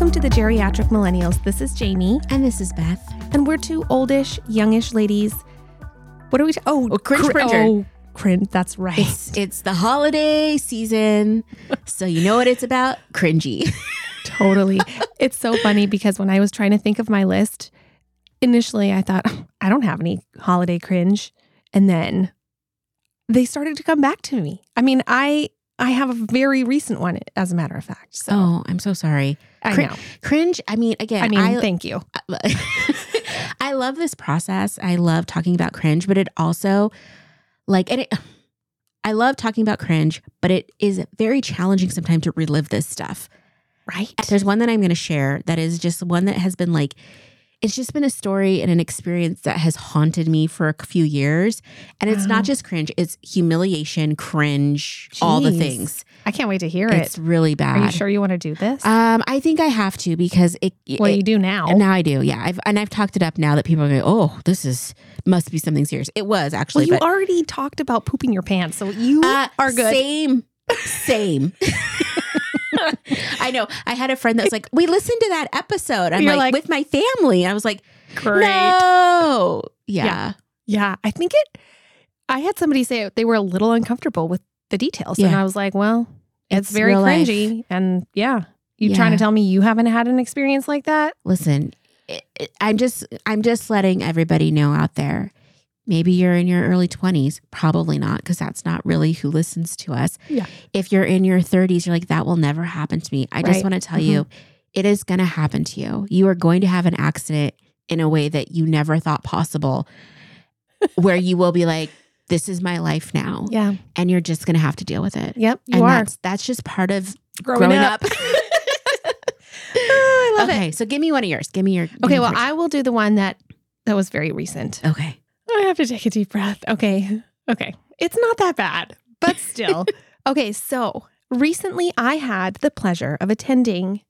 Welcome to the Geriatric Millennials. This is Jayme, And this is Beth. and we're two oldish, youngish ladies. What are we? T- oh, Oh, cringe cr- printer. Oh, cringe. That's right. It's it's the holiday season, so you know what it's about? Cringy. totally. it's so funny because when I was trying to think of my list, initially I thought I don't have any holiday cringe, and then they started to come back to me. I mean, I I have a very recent one, as a matter of fact. So Oh, I'm so sorry. I know. Cringe. I mean, again, I mean, I, thank you. I love this process. I love talking about cringe, but it also like and it I love talking about cringe, but it is very challenging sometimes to relive this stuff. Right. There's one that I'm going to share that is just one that has been like, it's just been a story and an experience that has haunted me for a few years. And it's Wow. not just cringe, it's humiliation, cringe, all the things. I can't wait to hear It's it. It's really bad. Are you sure you want to do this? Um, I think I have to because it. well, it- you do now. now I do, yeah. I've and I've talked it up now that people are going, oh, this is must be something serious. It was actually. Well, you but already talked about pooping your pants, so you uh, are good. Same, same. I know. I had a friend that was like, "We listened to that episode." I'm You're like, like- with my family. I was like, Great. "No, yeah, Yeah. Yeah, I think it. I had somebody say they were a little uncomfortable with the details, and I was like, "Well, it's, It's very real life. cringy." And yeah, you trying to tell me you haven't had an experience like that? Listen, I'm just, I'm just letting everybody know out there. Maybe you're in your early 20s, probably not, because that's not really who listens to us. Yeah. If you're in your 30s, you're like, that will never happen to me. I just want to tell you, mm-hmm. it is going to happen to you. You are going to have an accident in a way that you never thought possible, where you will be like, this is my life now. Yeah. And you're just going to have to deal with it. Yep. You and are that's that's just part of growing, growing up. up. Oh, I love it. okay, so give me one of yours. Give me your. give me Okay. Well, yours. I will do the one that that was very recent. okay. I have to take a deep breath. Okay. Okay. It's not that bad, but still. okay. So recently I had the pleasure of attending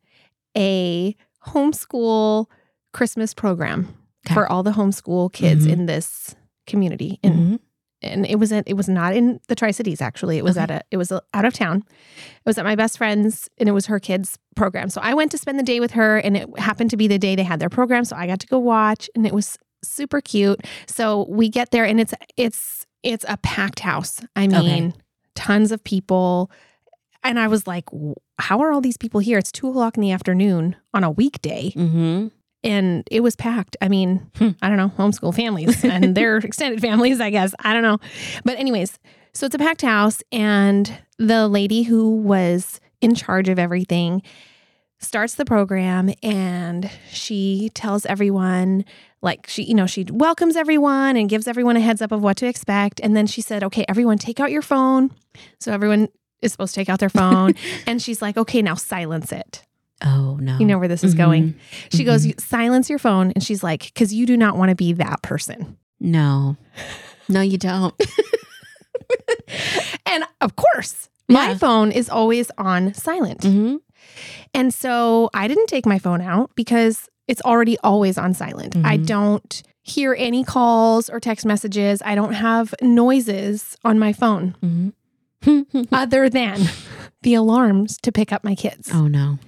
a homeschool Christmas program Okay. for all the homeschool kids Mhm. in this community. And, Mhm. and it was at, it was not in the Tri Cities actually. It was Okay. at a it was a, out of town. It was at my best friend's and it was her kids program. So I went to spend the day with her and it happened to be the day they had their program. So I got to go watch and it was super cute. So we get there and it's it's it's a packed house. I Okay. mean, tons of people. And I was like, how are all these people here? It's two o'clock in the afternoon on a weekday Mm-hmm. and it was packed. I mean, Hmm. I don't know, homeschool families and their extended families, I guess. I don't know. But, anyways, so it's a packed house, and the lady who was in charge of everything starts the program and she tells everyone like she you know she welcomes everyone and gives everyone a heads up of what to expect and then she said okay everyone take out your phone so everyone is supposed to take out their phone and she's like okay now silence it Oh no. you know where this is going Mhm. she goes, silence your phone. And she's like, because you do not want to be that person. No. No, you don't. And of course, my Yeah. phone is always on silent. mm-hmm. And so I didn't take my phone out because it's already always on silent. I Mhm. don't hear any calls or text messages. I don't have noises on my phone Mm-hmm. other than the alarms to pick up my kids. oh no.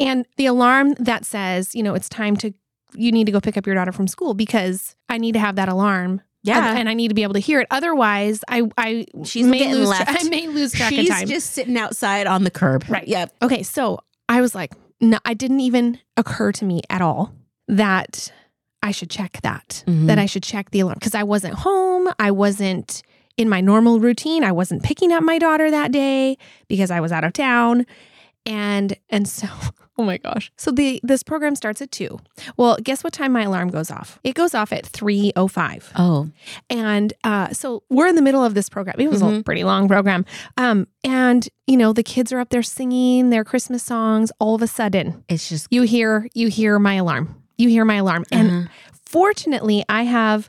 And the alarm that says, you know, it's time to, you need to go pick up your daughter from school because I need to have that alarm Yeah. and, and I need to be able to hear it. Otherwise, I I She's may getting lose left. I may lose track She's of time. She's just sitting outside on the curb. Right. Yep. okay, so I was like, no, I didn't even occur to me at all that I should check that. Mhm. That I should check the alarm because I wasn't home. I wasn't in my normal routine. I wasn't picking up my daughter that day because I was out of town. And and so oh my gosh. So the this program starts at 2. Well, guess what time my alarm goes off? It goes off at 3:05. Oh. And uh, so we're in the middle of this program. It was a Mhm. pretty long program. Um, and you know, the kids are up there singing their Christmas songs. All of a sudden, It's just you hear you hear my alarm. You hear my alarm. And Uh-huh. fortunately, I have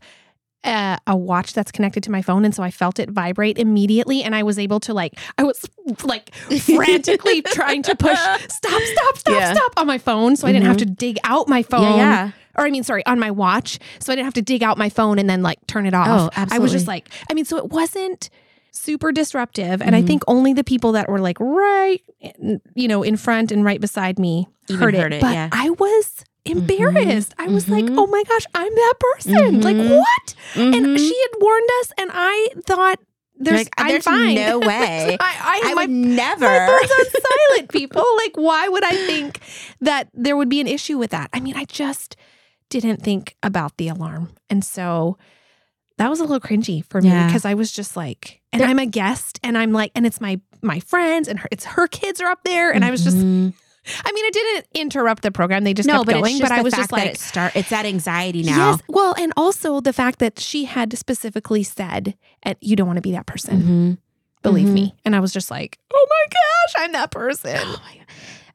a, a watch that's connected to my phone, and so I felt it vibrate immediately, and I was able to like I was like frantically trying to push stop, stop, stop, Yeah. stop on my phone, so I didn't have to dig out my phone yeah, yeah. or I mean, sorry, on my watch. So I didn't have to dig out my phone and then like turn it off. Oh, I was just like, I mean, so it wasn't super disruptive. And I Mhm. think only the people that were like right, you know, in front and right beside me Even heard, heard it. it, But yeah. I was embarrassed. I was like, Mhm. oh my gosh, I'm that person. Like, Mhm. what? And Mhm. she had warned us, and I thought, there's, like, I'm there's fine. no way. I, I, I my, would never. my phone's on silent, people. Like, why would I think that there would be an issue with that? I mean, I just didn't think about the alarm. And so that was a little cringy for me Yeah. because I was just like, and There- I'm a guest and I'm like, and it's my my friends and her, it's her kids are up there. And I was just, Mhm. I mean, it didn't interrupt the program. They just no, kept but going. but I was just like, it start. It's that anxiety now. yes. Well, and also the fact that she had specifically said, you don't want to be that person Mhm. believe Mhm. me. And I was just like, oh my gosh, I'm that person. Oh my God.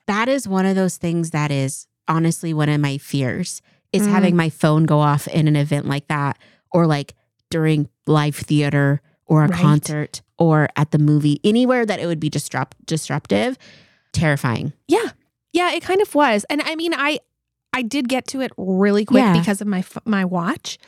That is one of those things that is honestly one of my fears is Mm. having my phone go off in an event like that or like during live theater or a Right. concert or at the movie anywhere that it would be disrupt disruptive terrifying Yeah. Yeah, it kind of was. And I mean, I I did get to it really quick Yeah. because of my my watch.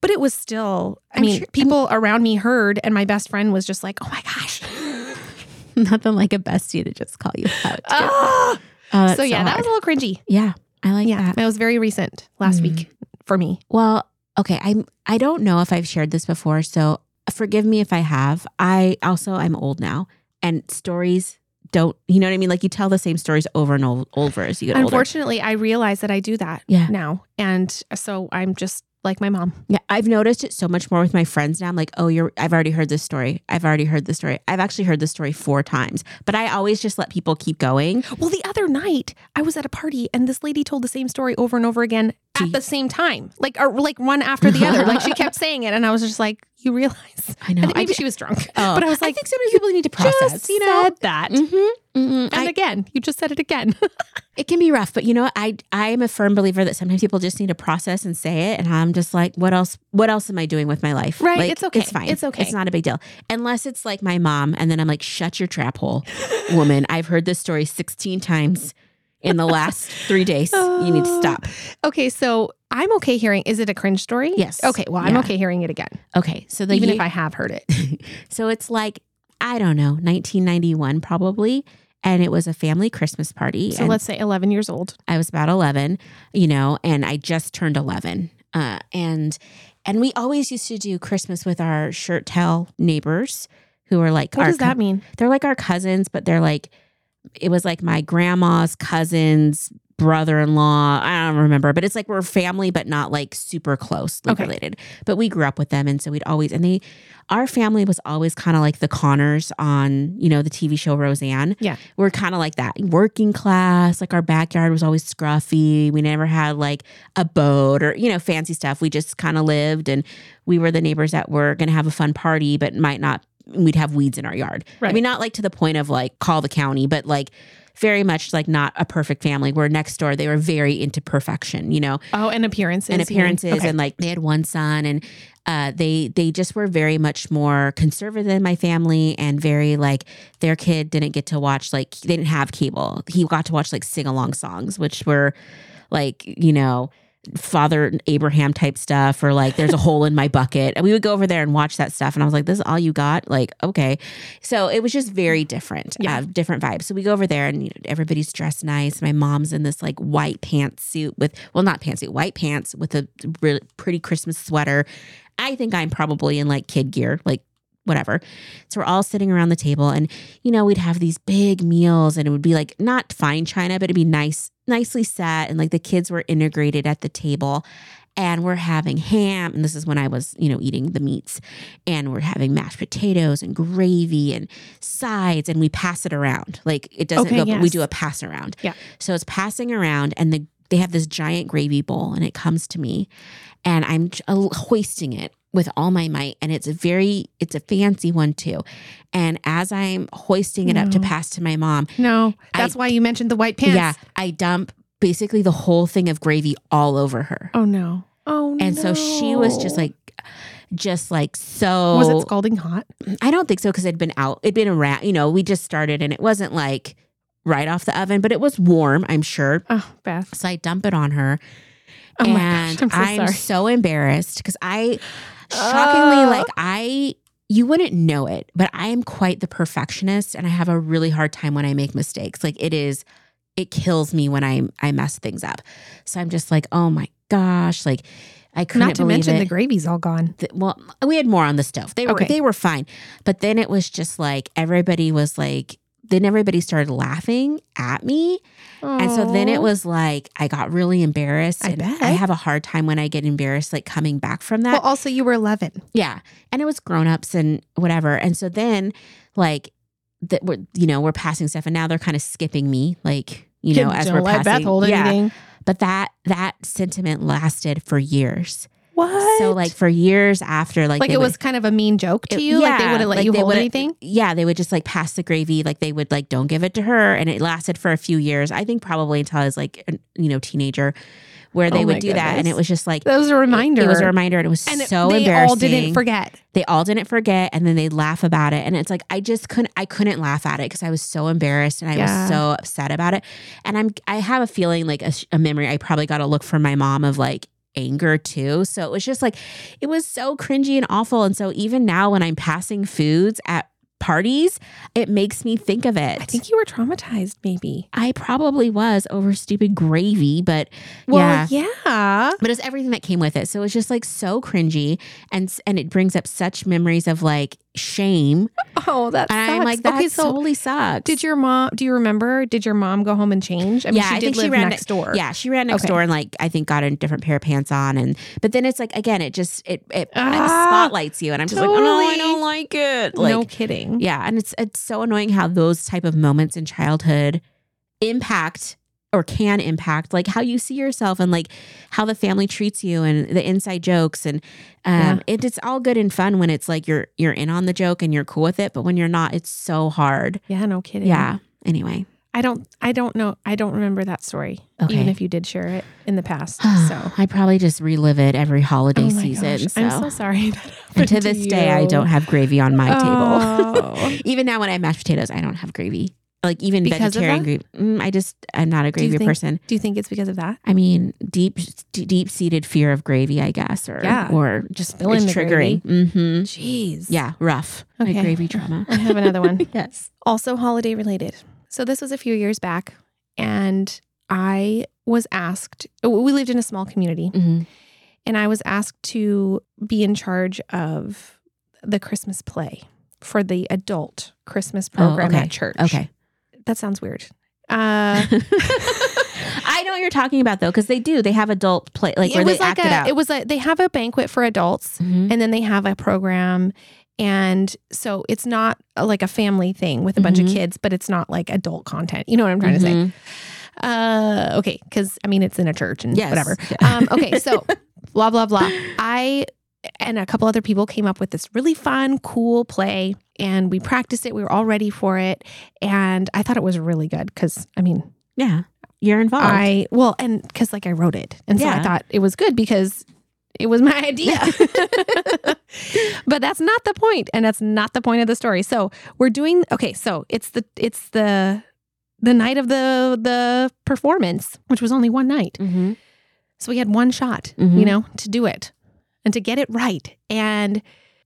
But it was still I I'm mean, sure- people around me heard and my best friend was just like, "Oh my gosh." nothing like a bestie to just call you out Ah! Oh, so yeah, that was a little cringy. yeah i like yeah. that It was very recent last Mm. week for me. Well, okay, I I don't know if I've shared this before, so forgive me if I have. I also I'm old now, and stories don't. You know what I mean? Like you tell the same stories over and over as you get older. Unfortunately, I realize that I do that Yeah. now. And so I'm just like my mom. Yeah, I've noticed it so much more with my friends now. I'm like, oh, you're. I've already heard this story. I've already heard this story. I've actually heard this story four times, but I always just let people keep going. Well, the other night I was at a party and this lady told the same story over and over again. At the same time, like or like one after the other. Like she kept saying it, and I was just like, "You realize?" I know. I think maybe I, she was drunk, oh, but I was like, I think sometimes people need to process. just you know. said that, Mm-hmm, mm-hmm. and again, you just said it again. it can be rough, but you know? I I am a firm believer that sometimes people just need to process and say it, and I'm just like, what else? What else am I doing with my life? Right, Like, it's okay. It's fine. It's okay. It's not a big deal, unless it's like my mom, and then I'm like, shut your trap hole, woman. I've heard this story 16 times in the last three days. You need to stop. okay, so I'm okay hearing. Is it a cringe story? Yes. Okay, well, I'm Yeah. okay hearing it again, Okay, so the even year- if I have heard it. so it's like I don't know, 1991 probably. And it was a family Christmas party. So let's say 11 years old. I was about 11, you know, and I just turned 11. Uh, and and we always used to do Christmas with our shirt tail neighbors who are like What does that mean? they're like our cousins, but they're like it was like my grandma's cousins, brother-in-law. I don't remember, but it's like we're family, but not like super closely Okay. related. But we grew up with them, and so we'd always and they, our family was always kind of like the Connors on you know the TV show Roseanne. Yeah. we're kind of like that working class. Like our backyard was always scruffy. We never had like a boat or you know fancy stuff. We just kind of lived, and we were the neighbors that were going to have a fun party, but might not. We'd have weeds in our yard. I Right. mean, not like to the point of like call the county, but like very much like not a perfect family. Where next door they were very into perfection, you know, Oh, and appearances. and appearances, Okay. and like they had one son, and uh, they they just were very much more conservative than my family, and very like their kid didn't get to watch like they didn't have cable. He got to watch like sing along songs, which were like you know. Father Abraham type stuff, or like there's a hole in my bucket. And we would go over there and watch that stuff. And I was like, this is all you got? Like, okay. So it was just very different, Yeah. uh, different vibes. So we go over there and you know, everybody's dressed nice. My mom's in this like white pantsuit with, well, not pantsuit, white pants with a really pretty Christmas sweater. I think I'm probably in like kid gear, like whatever. So we're all sitting around the table and, you know, we'd have these big meals and it would be like not fine china, but it'd be nice, nicely set. And like the kids were integrated at the table and we're having ham. And this is when I was, you know, eating the meats and we're having mashed potatoes and gravy and sides and we pass it around. Like it doesn't Okay, go, but we do a pass around. Yeah. So it's passing around and the, they have this giant gravy bowl and it comes to me and I'm uh, hoisting it with all my might and it's a very it's a fancy one too and as i'm hoisting it up to pass to my mom no, that's why you mentioned the white pants. yeah i dump basically the whole thing of gravy all over her Oh no. Oh no. and so she was just like just like so Was it scalding hot? i don't think so because it'd been out it'd been around you know we just started and it wasn't like right off the oven but it was warm i'm sure Oh, Beth. so i dump it on her Oh my gosh, I'm so I'm so embarrassed because I shockingly Oh. like I you wouldn't know it, but I am quite the perfectionist and I have a really hard time when I make mistakes. Like it is it kills me when I I mess things up. So I'm just like, "Oh my gosh, like I couldn't Not to believe mention it. the gravy's all gone. Th- well, we had more on the stove. They were Okay. they were fine. But then it was just like everybody was like then everybody started laughing at me. And so then it was like I got really embarrassed. I and bet. I have a hard time when I get embarrassed, like coming back from that. Well, also you were 11. Yeah. And it was grown-ups and whatever. And so then like that we're you know, we're passing stuff and now they're kind of skipping me, like, you know, as we're passing. Beth hold yeah. anything. But that that sentiment lasted for years. What? So like for years after like like it would- was kind of a mean joke to It- you. like they wouldn't let like you they hold anything. yeah, they would just like pass the gravy. Like they would like, don't give it to her. And it lasted for a few years. I think probably until I was like, a, you know, teenager, where they Oh would do that. And it was just like, That was a reminder. It, was a reminder. And it was and so they embarrassing. all didn't forget. They all didn't forget. And then they'd laugh about it. And it's like, I just couldn't, I couldn't laugh at it because I was so embarrassed and I Yeah. was so upset about it. And I'm, I have a feeling like a, a memory, I probably got to look for my mom of like, anger too. So it was just like, it was so cringy and awful. And so even now when I'm passing foods at parties, it makes me think of it. I think you were traumatized, maybe. I probably was over stupid gravy, but Well, yeah. yeah. But it's everything that came with it. So it's just like so cringy and and it brings up such memories of like shame. Oh, that And sucks. I'm like, that okay, so totally sucks. did your mom? Do you remember? Did your mom go home and change? I mean, Yeah, she I did think she ran next door. Yeah, she ran next Okay. door and like I think got a different pair of pants on and but then it's like again it just it it Ah, spotlights you and I'm just like oh no I don't like it like no kidding. yeah and it's it's so annoying how those type of moments in childhood impact or can impact like how you see yourself and like how the family treats you and the inside jokes and um Yeah. it, it's all good and fun when it's like you're you're in on the joke and you're cool with it but when you're not it's so hard Yeah, no kidding. yeah anyway I don't. I don't know. I don't remember that story. Okay. Even if you did share it in the past. so. I probably just relive it every holiday Oh season. gosh, So. I'm so sorry. And to this day, I don't have gravy on my table. Oh. even now, when I have mashed potatoes, I don't have gravy. Like even Because vegetarian gravy. Mm, I just I'm not a gravy think- person. Do you think it's because of that? I mean, deep deep seated fear of gravy, I guess, or Yeah. or just Spilling it's triggering. Mm-hmm. Jeez. Yeah, rough. Okay. My gravy trauma. I have another one. yes. also holiday related. So this was a few years back, and I was asked. We lived in a small community, hmm and I was asked to be in charge of the Christmas play for the adult Christmas program Oh, okay. at church. Okay. That sounds weird. Uh, I know what you're talking about though, because they do. They have adult play, like where it they was like act it a. out. It was like they have a banquet for adults, Mhm. and then they have a program. And so it's not uh, like a family thing with a bunch of Mhm. kids, but it's not like adult content. You know what I'm trying to say? Mhm. Uh, okay, because I mean it's in a church and Yes. whatever. Yeah. Um, okay, so blah blah blah. I and a couple other people came up with this really fun, cool play, and we practiced it. We were all ready for it, and I thought it was really good because I mean yeah. You're involved. I well, and because like I wrote it, and so I thought it was good because it was my idea. but that's not the point, and that's not the point of the story. So we're doing okay. So it's the it's the the night of the the performance, which was only one night. mm-hmm. So we had one shot, Mhm. you know, to do it and to get it right. And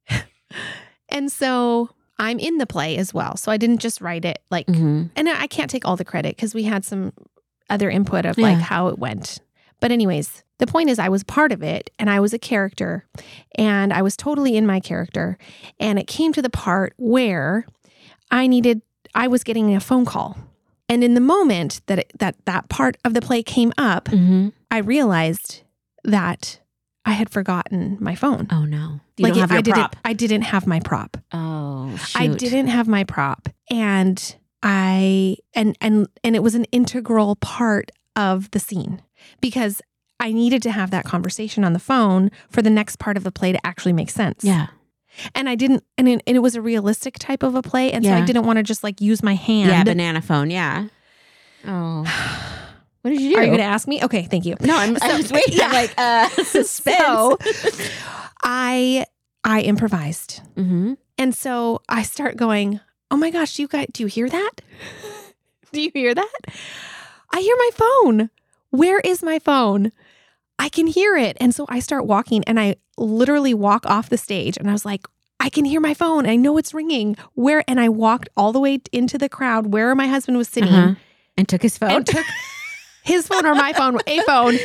and so I'm in the play as well. So I didn't just write it like Mm-hmm. and I can't take all the credit because we had some other input of like how it went. But anyways, the point is I was part of it and I was a character and I was totally in my character. And it came to the part where I needed I was getting a phone call. And in the moment that it, that that part of the play came up, Mm-hmm. I realized that I had forgotten my phone. Oh no. You like don't have it- your I didn't prop. I didn't have my prop. Oh, shoot. I didn't have my prop and I and and and it was an integral part of the scene because I needed to have that conversation on the phone for the next part of the play to actually make sense. Yeah. And I didn't and it, and it was a realistic type of a play and so I didn't want to just like use my hand. Yeah, banana phone. Yeah. Oh. What did you do? Are you going to ask me? Okay, thank you. no, I'm, So- I was waiting. I'm like, uh, suspense. So I I improvised. mm-hmm. And so I start going, "Oh my gosh, you guys do you hear that? do you hear that? I hear my phone. Where is my phone? I can hear it." And so I start walking and I literally walk off the stage and I was like, I can hear my phone. I know it's ringing. Where? And I walked all the way into the crowd where my husband was sitting Uh-huh. And took his phone. and took his phone or my phone, a phone,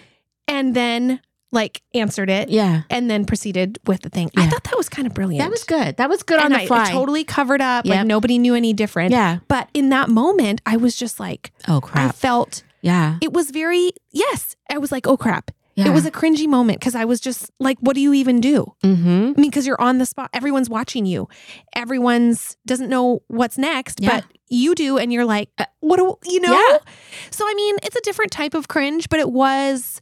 and then like answered it yeah. and then proceeded with the thing. I thought that was kind of brilliant. That was good. That was good on the I fly. totally covered up. Like nobody knew any different. yeah. But in that moment, I was just like, Oh crap. I felt yeah. it was very, yes. I was like, oh crap. Yeah. It was a cringy moment because I was just like, what do you even do? mm-hmm. I mean, because you're on the spot. Everyone's watching you. Everyone's doesn't know what's next, Yeah. but you do. And you're like, uh, what do you know? Yeah. So, I mean, it's a different type of cringe, but it was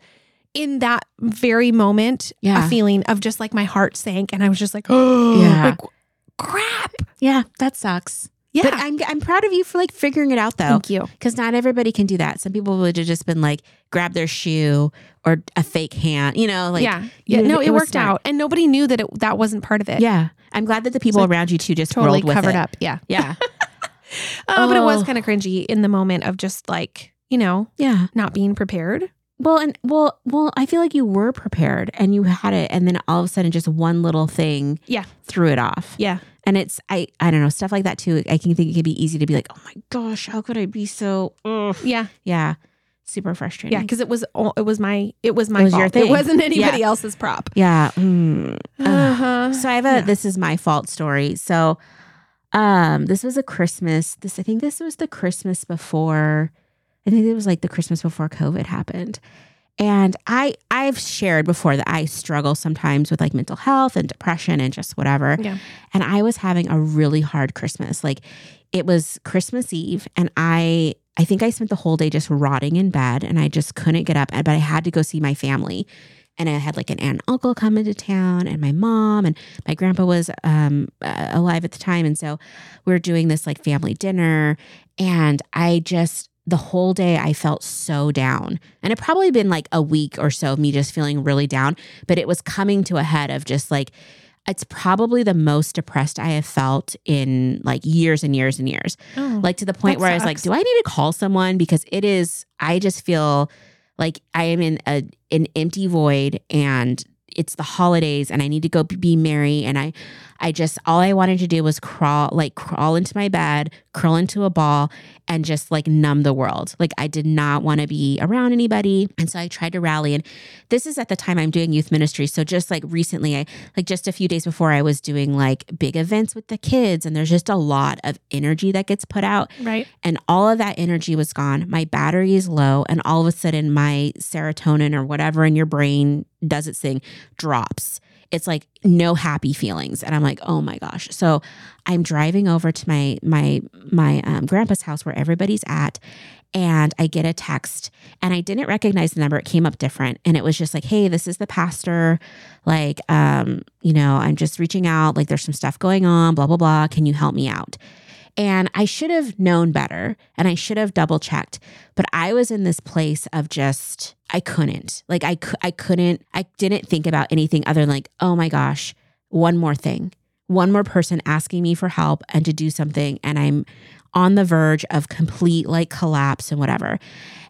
in that very moment Yeah. a feeling of just like my heart sank. And I was just like, oh, Yeah. like, crap. Yeah. That sucks. Yeah. But I'm I'm proud of you for like figuring it out though. Thank you. Because not everybody can do that. Some people would have just been like, grab their shoe or a fake hand, you know, like yeah. Yeah. No, it, was worked smart. out. And nobody knew that it, that wasn't part of it. Yeah. I'm glad that the people So around you too just Totally rolled with covered it. up. Yeah. Yeah. Uh, But it was Oh. kind of cringy in the moment of just like, you know, yeah. not being prepared. Well, and well, well, I feel like you were prepared and you had it, and then all of a sudden, just one little thing, Yeah. threw it off. Yeah. And it's I I don't know stuff like that too. I can think it could be easy to be like, oh my gosh, how could I be so? Ugh. Yeah. Yeah, super frustrating. Yeah, because it was all- it was my it was my It was fault. thing. It wasn't anybody Yeah. else's prop. yeah. mm. Uh-huh. So I have a Yeah. this is my fault story. So um this was a Christmas. This I think this was the Christmas before I think it was like the Christmas before COVID happened. And I I've shared before that I struggle sometimes with like mental health and depression and just whatever. Yeah. And I was having a really hard Christmas. Like it was Christmas Eve and I I think I spent the whole day just rotting in bed and I just couldn't get up but I had to go see my family. And I had like an aunt and uncle come into town and my mom and my grandpa was um, uh, alive at the time. And so we're doing this like family dinner. And I just, the whole day I felt so down. And it probably been like a week or so of me just feeling really down, but it was coming to a head of just like, it's probably the most depressed I have felt in like years and years and years. Oh. Like to the point where I was like, do I need to call someone? Because it is, I just feel like I am in a an empty void and it's the holidays and I need to go be merry and I I just all I wanted to do was crawl like crawl into my bed, curl into a ball and just like numb the world. Like I did not want to be around anybody and so I tried to rally and this is at the time I'm doing youth ministry. So just like recently I like just a few days before I was doing like big events with the kids and there's just a lot of energy that gets put out right. and all of that energy was gone. My battery is low, and all of a sudden, my serotonin or whatever in your brain does its thing drops. It's like no happy feelings, and I'm like, oh my gosh. So I'm driving over to my my my um, grandpa's house where everybody's at, and I get a text, and I didn't recognize the number. It came up different, and it was just like, hey, this is the pastor. Like, um, you know, I'm just reaching out. Like, there's some stuff going on. Blah blah blah. Can you help me out? And I should have known better and I should have double checked. But I was in this place of just, I couldn't. Like, I, I couldn't, I didn't think about anything other than like, oh my gosh, one more thing, one more person asking me for help and to do something. And I'm on the verge of complete like collapse and whatever.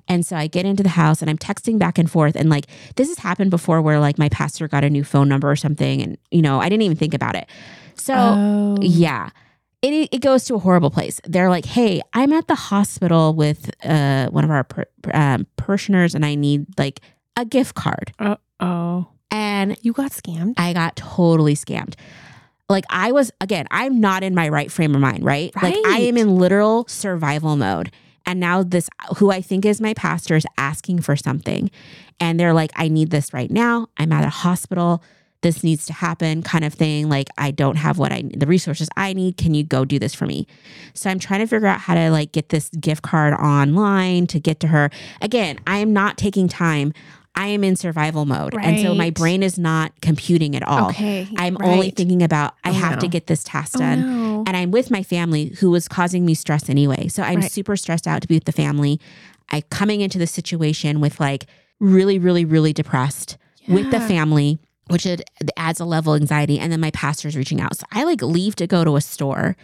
And so I get into the house and I'm texting back and forth. And like, this has happened before where like my pastor got a new phone number or something. And, you know, I didn't even think about it. So, Oh. yeah. It, it goes to a horrible place. They're like, hey, I'm at the hospital with uh, one of our par- um, parishioners and I need like a gift card. Uh oh. And You got scammed. I got totally scammed. Like I was, again, I'm not in my right frame of mind, right? Like I am in literal survival mode. And now this, who I think is my pastor, is asking for something. And they're like, I need this right now. I'm at a hospital. This needs to happen, kind of thing. Like, I don't have what I the resources I need. Can you go do this for me? So I'm trying to figure out how to like get this gift card online to get to her. Again, I am not taking time. I am in survival mode. And so my brain is not computing at all. Okay. I'm only thinking about I Oh, have to get this task Oh, done. no. And I'm with my family who was causing me stress anyway. So I'm Right. super stressed out to be with the family. I coming into the situation with like really, really, really depressed with the family. Which it adds a level of anxiety. And then my pastor's reaching out. So I like leave to go to a store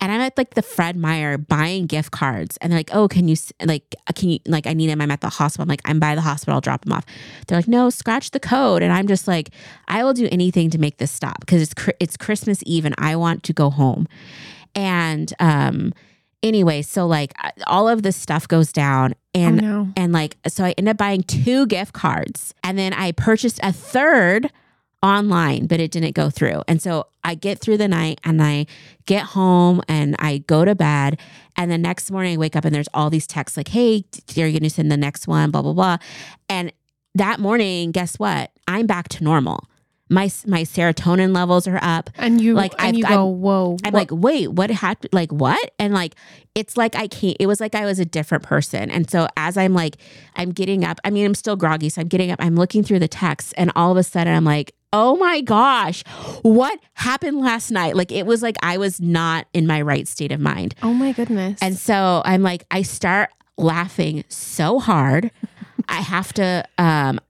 and I'm at like the Fred Meyer buying gift cards, and they're like, "Oh, can you like, can you like, I need him? I'm at the hospital. I'm like, I'm by the hospital. I'll drop him off." They're like, "No, scratch the code," and I'm just like, I will do anything to make this stop because it's it's Christmas Eve and I want to go home, and um, anyway, so like all of this stuff goes down, oh, and oh, no. and like so I end up buying two gift cards, and then I purchased a third online, but it didn't go through. And so I get through the night and I get home and I go to bed. And the next morning I wake up and there's all these texts like, hey, you're going to send the next one? Blah, blah, blah. And that morning, guess what? I'm back to normal. My my serotonin levels are up, and you like and I've, you I'm- go, whoa! I'm like, wait, what happened? Like, what? And like, it's like I can't, it was like I was a different person. And so as I'm like, I'm getting up, I mean, I'm still groggy. So I'm getting up, I'm looking through the text, and all of a sudden I'm like, oh my gosh, what happened last night? Like, it was like I was not in my right state of mind. oh my goodness! And so I'm like, I start laughing so hard. I have to, um,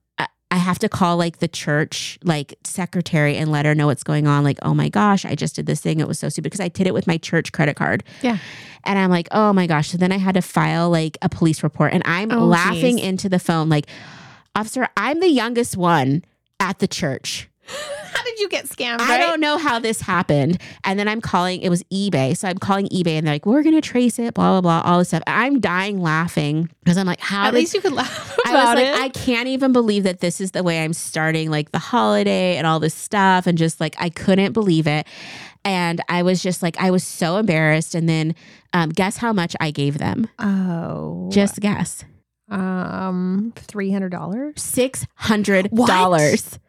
I- have to call like the church like secretary and let her know what's going on. Like, oh my gosh, I just did this thing. It was so stupid because I did it with my church credit card. Yeah. And I'm like, oh my gosh. So then I had to file like a police report and I'm Oh, laughing geez. into the phone, like, officer, I'm the youngest one at the church. how did you get scammed? I don't know how this happened. And then I'm calling, it was eBay. So I'm calling eBay and they're like, we're going to trace it, blah, blah, blah, all this stuff. I'm dying laughing because I'm like, how At did least you could laugh I was like, it. I can't even believe that this is the way I'm starting like the holiday and all this stuff. And just like, I couldn't believe it. And I was just like, I was so embarrassed. And then um, guess how much I gave them? oh, Just guess. Um, three hundred dollars. $600.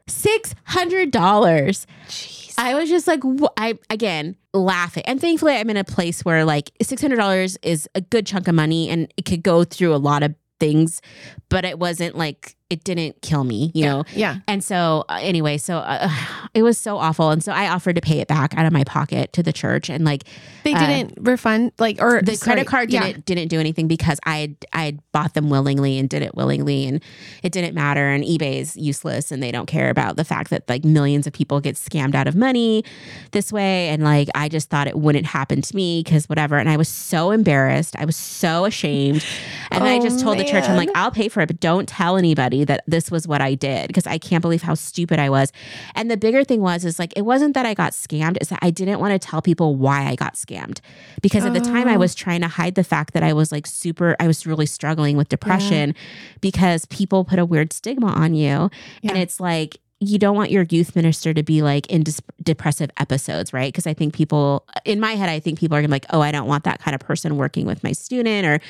$600. Jeez. I was just like, wh- I again laughing, and thankfully I'm in a place where like six hundred dollars is a good chunk of money, and it could go through a lot of things, but it wasn't like it didn't kill me, you know. yeah. And so uh, anyway, so uh, it was so awful, and so I offered to pay it back out of my pocket to the church, and like They Uh, didn't refund like or the sorry, credit card yeah. didn't didn't do anything because I had I had bought them willingly and did it willingly and it didn't matter. And eBay is useless and they don't care about the fact that like millions of people get scammed out of money this way. And like I just thought it wouldn't happen to me because whatever. And I was so embarrassed. I was so ashamed. And then I Oh, just told the church I'm like I'll pay for it but don't tell anybody that this was what I did because I can't believe how stupid I was. And the bigger thing was is like it wasn't that I got scammed it's that I didn't want to tell people why I got scammed. Because at the time I Oh. was trying to hide the fact that I was like super I was really struggling with depression because people put a weird stigma on you. And it's like you don't want your youth minister to be like in dis- depressive episodes, right? Because I think people, in my head, I think people are gonna be like, oh, I don't want that kind of person working with my student, or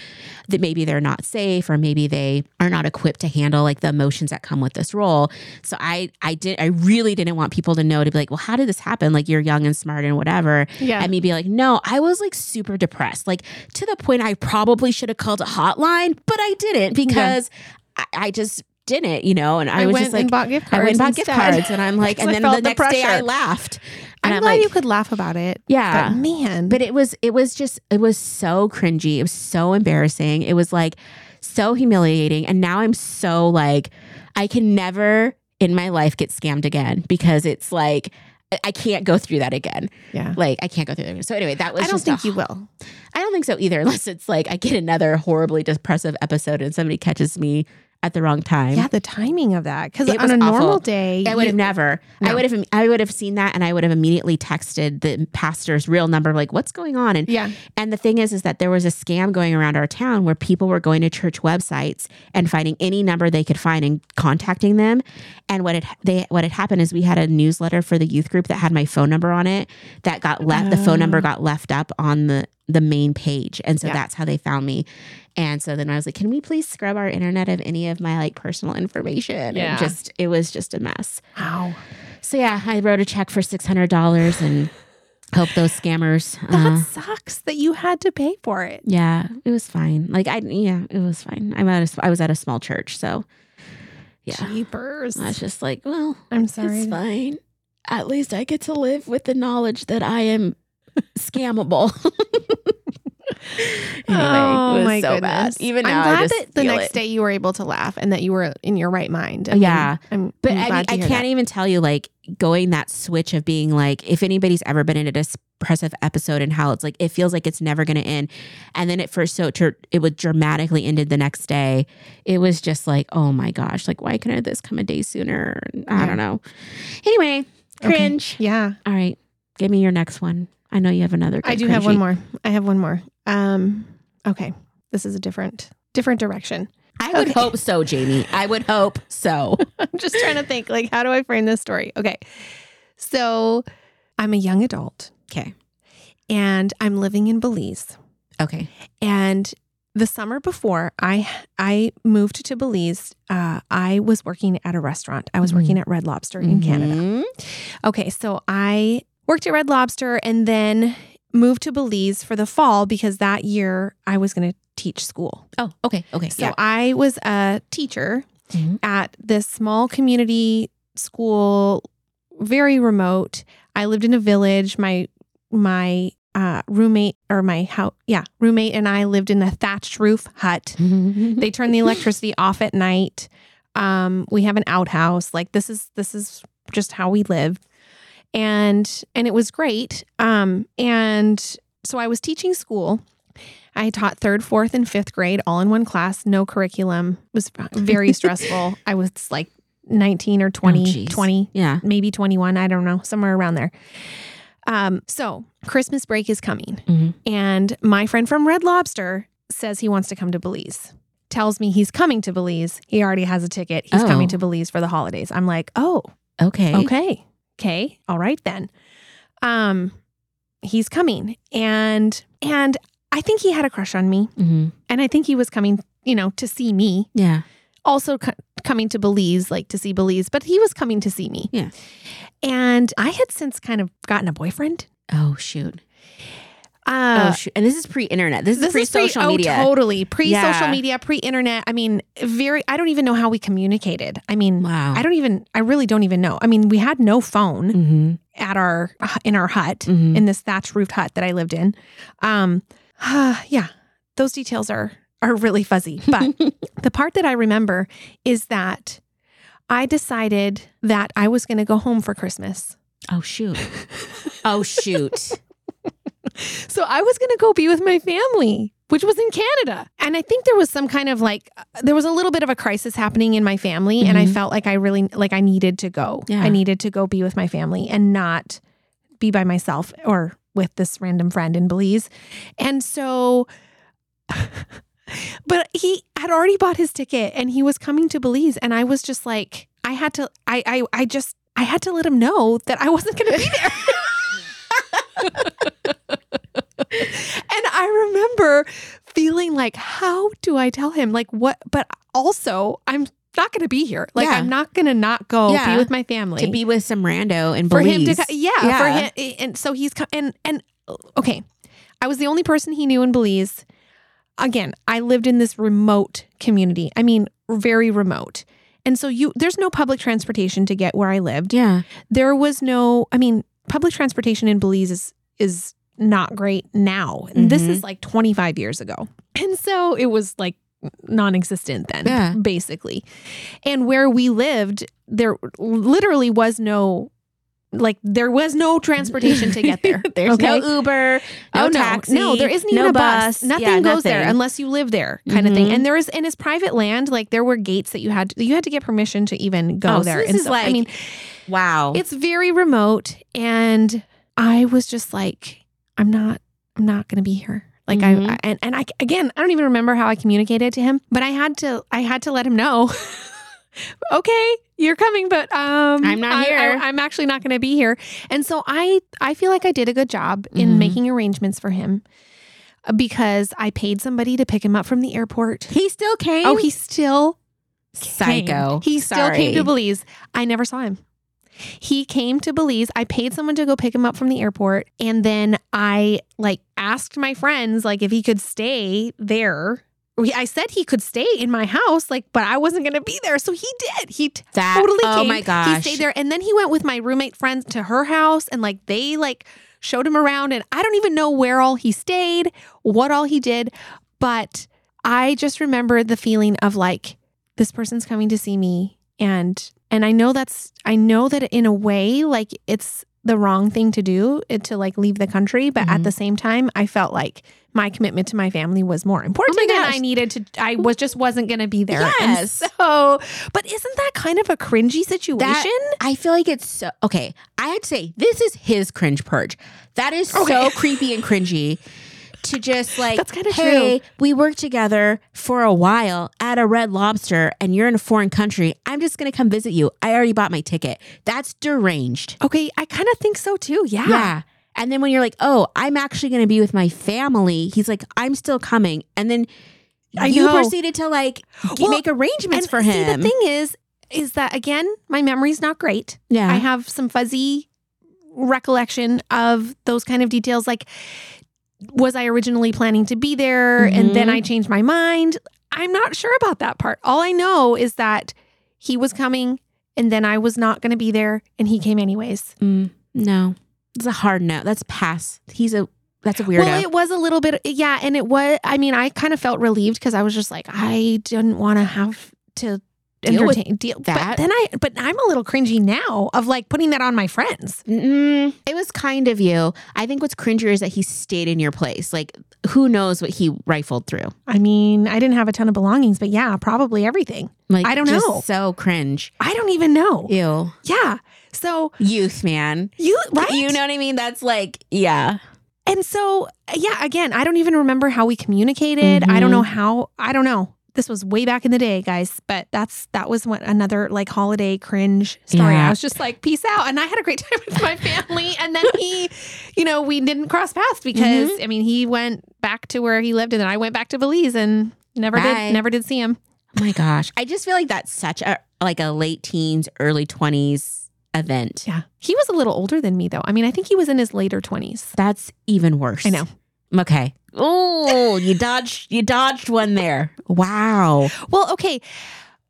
that maybe they're not safe, or maybe they are not equipped to handle like the emotions that come with this role. So I, I did, I really didn't want people to know to be like, well, how did this happen? Like you're young and smart and whatever, Yeah. and me be like, no, I was like super depressed, like to the point I probably should have called a hotline, but I didn't because I, I just didn't, you know, and I, I, was went just like, and bought gift I cards. went and bought gift instead. cards, and I'm like, and then the the next day I laughed. And I'm, I'm, glad like, you could laugh about it. yeah. But man, But it was, it was just, it was so cringy. It was so embarrassing. It was like so humiliating. And now I'm so like, I can never in my life get scammed again because it's like, I- I can't go through that again. yeah. Like I can't go through that. again. So anyway, that was I don't think a- you will. I don't think so either, unless it's like I get another horribly depressive episode and somebody catches me at the wrong time. Yeah, the timing of that because on was a normal day, I would have never. I would have. I would have seen that, and I would have immediately texted the pastor's real number, like, "What's going on?" And Yeah, and the thing is, is that there was a scam going around our town where people were going to church websites and finding any number they could find and contacting them. And what it they what had happened is we had a newsletter for the youth group that had my phone number on it that got left. The phone number Oh. got left up on the the main page, and so Yeah. that's how they found me. And so then I was like, "Can we please scrub our internet of any of my like personal information?" Yeah. And just it was just a mess. wow, So yeah, I wrote a check for six hundred dollars and hope those scammers. that uh, sucks that you had to pay for it. yeah, it was fine. Like I, yeah, it was fine. I'm at a, I was at a small church, so yeah, Jeepers! I was just like, well, I'm sorry. it's fine. At least I get to live with the knowledge that I am scammable. Anyway, it oh was oh my so bad. goodness. Even I'm now, glad that the next it. day you were able to laugh and that you were in your right mind. I mean, Yeah. I'm, But I'm I mean, I can't that. even tell you like going that switch of being like, if anybody's ever been in a depressive episode and how it's like it feels like it's never going to end, and then it first so it would dramatically ended the next day. It was just like, oh my gosh, like why couldn't this come a day sooner? I Yeah. don't know. Anyway, Okay. cringe. Yeah, All right, give me your next one. I know you have another. I do have one more. I have one more. Um, okay, this is a different different direction. I would Okay. hope so, Jayme. I would hope so. I'm just trying to think like how do I frame this story? Okay. So, I'm a young adult Okay. and I'm living in Belize. Okay. And the summer before I I moved to Belize, uh, I was working at a restaurant. I was Mhm. working at Red Lobster in Canada. Mhm. Okay, so I worked at Red Lobster and then moved to Belize for the fall because that year I was going to teach school. Oh, okay. Okay. So yeah. I was a teacher Mhm. at this small community school, very remote. I lived in a village. My my uh, roommate or my house, yeah, roommate and I lived in a thatched roof hut. They turn the electricity off at night. Um, we have an outhouse. Like this is this is just how we live, and and it was great. Um, and so I was teaching school. I taught third, fourth, and fifth grade all in one class, no curriculum. It was very stressful. I was like 19 or 20, geez. 20, yeah. maybe 21. I don't know, somewhere around there. Um, so Christmas break is coming. Mhm. And my friend from Red Lobster says he wants to come to Belize. Tells me he's coming to Belize. He already has a ticket. He's Oh. coming to Belize for the holidays. I'm like, oh, Okay. okay. Okay. All right then. Um, he's coming. And and I think he had a crush on me. hmm And I think he was coming, you know, to see me. Yeah. Also co- coming to Belize, like to see Belize, but he was coming to see me. Yeah. And I had since kind of gotten a boyfriend. Oh shoot. Uh, oh shoot. And this is pre-internet. This, is pre-social pre- media. Oh, totally. Pre-social Yeah. media, pre-internet. I mean, very I don't even know how we communicated. I mean, Wow. I don't even I really don't even know. I mean, we had no phone Mm-hmm. at our in our hut, Mhm. in this thatch roofed hut that I lived in. Um yeah, those details are are really fuzzy. But the part that I remember is that I decided that I was going to go home for Christmas. oh shoot. Oh shoot. So I was going to go be with my family, which was in Canada. And I think there was some kind of like, uh, there was a little bit of a crisis happening in my family. And I Mhm. felt like I really, like I needed to go. Yeah. I needed to go be with my family and not be by myself or with this random friend in Belize. And so, but he had already bought his ticket and he was coming to Belize. And I was just like, I had to, I, I, I just, I had to let him know that I wasn't going to be there. and I remember feeling like, how do I tell him? Like, what? But also, I'm not going to be here. Like, Yeah. I'm not going to not go Yeah. be with my family to be with some rando and for him to, yeah, Yeah. for him. And so he's co- and and okay, I was the only person he knew in Belize. Again, I lived in this remote community. I mean, very remote. And so you there's no public transportation to get where I lived. Yeah. There was no I mean, public transportation in Belize is is not great now. And this is mm-hmm. like 25 years ago. And so it was like non-existent then Yeah. basically. And where we lived, there literally was no like there was no transportation to get there. There's okay? no Uber, no oh no, taxi, no, there isn't even no a bus. Nothing Yeah, goes there unless you live there, kind of thing. Mm-hmm. And there is, and it's private land. Like there were gates that you had to, you had to get permission to even go Oh, so there. this and is so, I mean, Wow. it's very remote, and I was just like, I'm not, I'm not going to be here. Like Mhm. I, I and and I again, I don't even remember how I communicated to him, but I had to, I had to let him know. okay, you're coming, but um, I'm not I- here. I, am actually not going to be here. And so I, I feel like I did a good job in Mhm. making arrangements for him uh, because I paid somebody to pick him up from the airport. he still came. Oh, he still psycho. came. He still came to Belize. I never saw him. He came to Belize. I paid someone to go pick him up from the airport. And then I like asked my friends like if he could stay there. I said he could stay in my house, like, but I wasn't going to be there. So he did. He That- totally oh came. my gosh. He stayed there. And then he went with my roommate friends to her house and like they like showed him around, and I don't even know where all he stayed, what all he did, but I just remember the feeling of like, this person's coming to see me. And and I know that's I know that in a way, like it's the wrong thing to do it, to like leave the country. But at Mhm. the same time, I felt like my commitment to my family was more important Oh and. I needed to I was just wasn't gonna be there. And Yes. so but isn't that kind of a cringy situation? I feel like it's so okay. I'd say this is his cringe purge. That is so creepy and cringy to just like That's kinda hey, we worked together for a while at a red lobster and you're in a foreign country. I'm just gonna come visit you. I already bought my ticket. That's deranged. okay, I kind of think so too. Yeah. Yeah. And then when you're like, oh, I'm actually to be with my family, he's like, I'm still coming. And then I you know. proceeded to like Well, make arrangements for see, him. the thing is, is that again, my memory's not great. yeah. I have some fuzzy recollection of those kind of details. Like, was I originally planning to be there and then. I changed my mind? I'm not sure about that part. All I know is that he was coming and then I was not going to be there and he came anyways. Mm, no, it's a hard no. That's pass. He's a, that's a weirdo. Well, it was a little bit, yeah. And it was, I mean, I kind of felt relieved because I was just like, I didn't want to have to Deal with deal that. But then I, but I'm a little cringy now of like putting that on my friends. Mm, it was kind of you. I think what's cringier is that he stayed in your place. Like, who knows what he rifled through? I mean, I didn't have a ton of belongings, but yeah, probably everything. Like, I don't just know. So cringe. I don't even know. Ew. Yeah. So Youth, man. you right? You know what I mean? That's like, yeah. And so yeah, again, I don't even remember how we communicated. I don't Mhm. know how. I don't know. This was way back in the day, guys. But that's that was what another like holiday cringe story. Yeah. I was just like, peace out, and I had a great time with my family. And then he, you know, we didn't cross paths because Mm-hmm. I mean, he went back to where he lived, and then I went back to Belize and never Bye. did never did see him. Oh my gosh. I just feel like that's such a like a late teens, early 20s event. Yeah, he was a little older than me though. I mean, I think he was in his later twenties. That's even worse. I know. Okay. Oh, you dodged you dodged one there. Wow. Well, okay.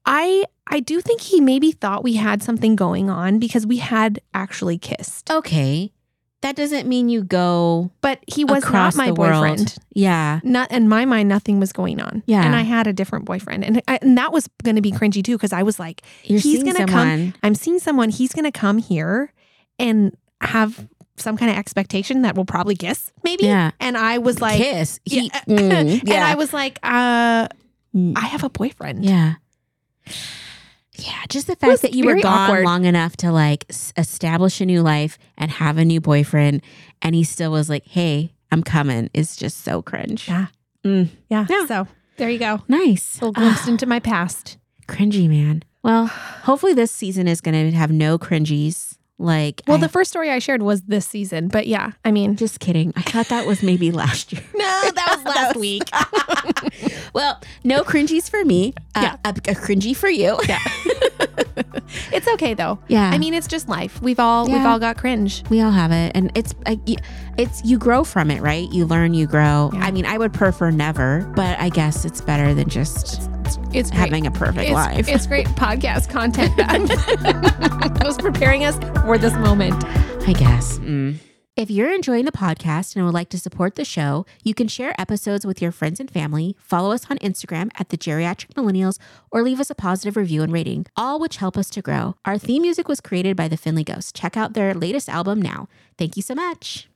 I I do think he maybe thought we had something going on because we had actually kissed. Okay. That doesn't mean you go But he was across not my the world. boyfriend. Yeah. Not in my mind nothing was going on. Yeah. And I had a different boyfriend. And I, and that was going to be cringy too cuz I was like, You're He's seeing gonna come- someone. I'm seeing someone he's going to come here and have some kind of expectation that we'll probably kiss maybe. Yeah. And I was like Kiss. He, Yeah. Mm, and. I was like, uh Mm, I have a boyfriend. yeah. Yeah, just the fact that you were gone awkward. long enough to like s- establish a new life and have a new boyfriend, and he still was like, "Hey, I'm coming," is just so cringe. Yeah. Mm. Yeah. Yeah. So, there you go. Nice, A little glimpse into my past. cringy man. Well, hopefully this season is going to have no cringies. Like, Well, I- the first story I shared was this season, but yeah, I mean, just kidding. I thought that was maybe last year. no, that was last week. well, no cringies for me. Uh, Yeah. a, a cringy for you. Yeah. it's okay though. Yeah. I mean, it's just life. We've all we've all got cringe. We all have it, and it's like it's you grow from it, right? You learn, you grow. Yeah. I mean, I would prefer never, but I guess it's better than just It's great. having a perfect it's, life. it's great podcast content. that was preparing us for this moment. I guess. Mm. If you're enjoying the podcast and would like to support the show, you can share episodes with your friends and family, follow us on Instagram at the Geriatric Millennials, or leave us a positive review and rating, all which help us to grow. Our theme music was created by the Finley Ghost. Check out their latest album now. Thank you so much.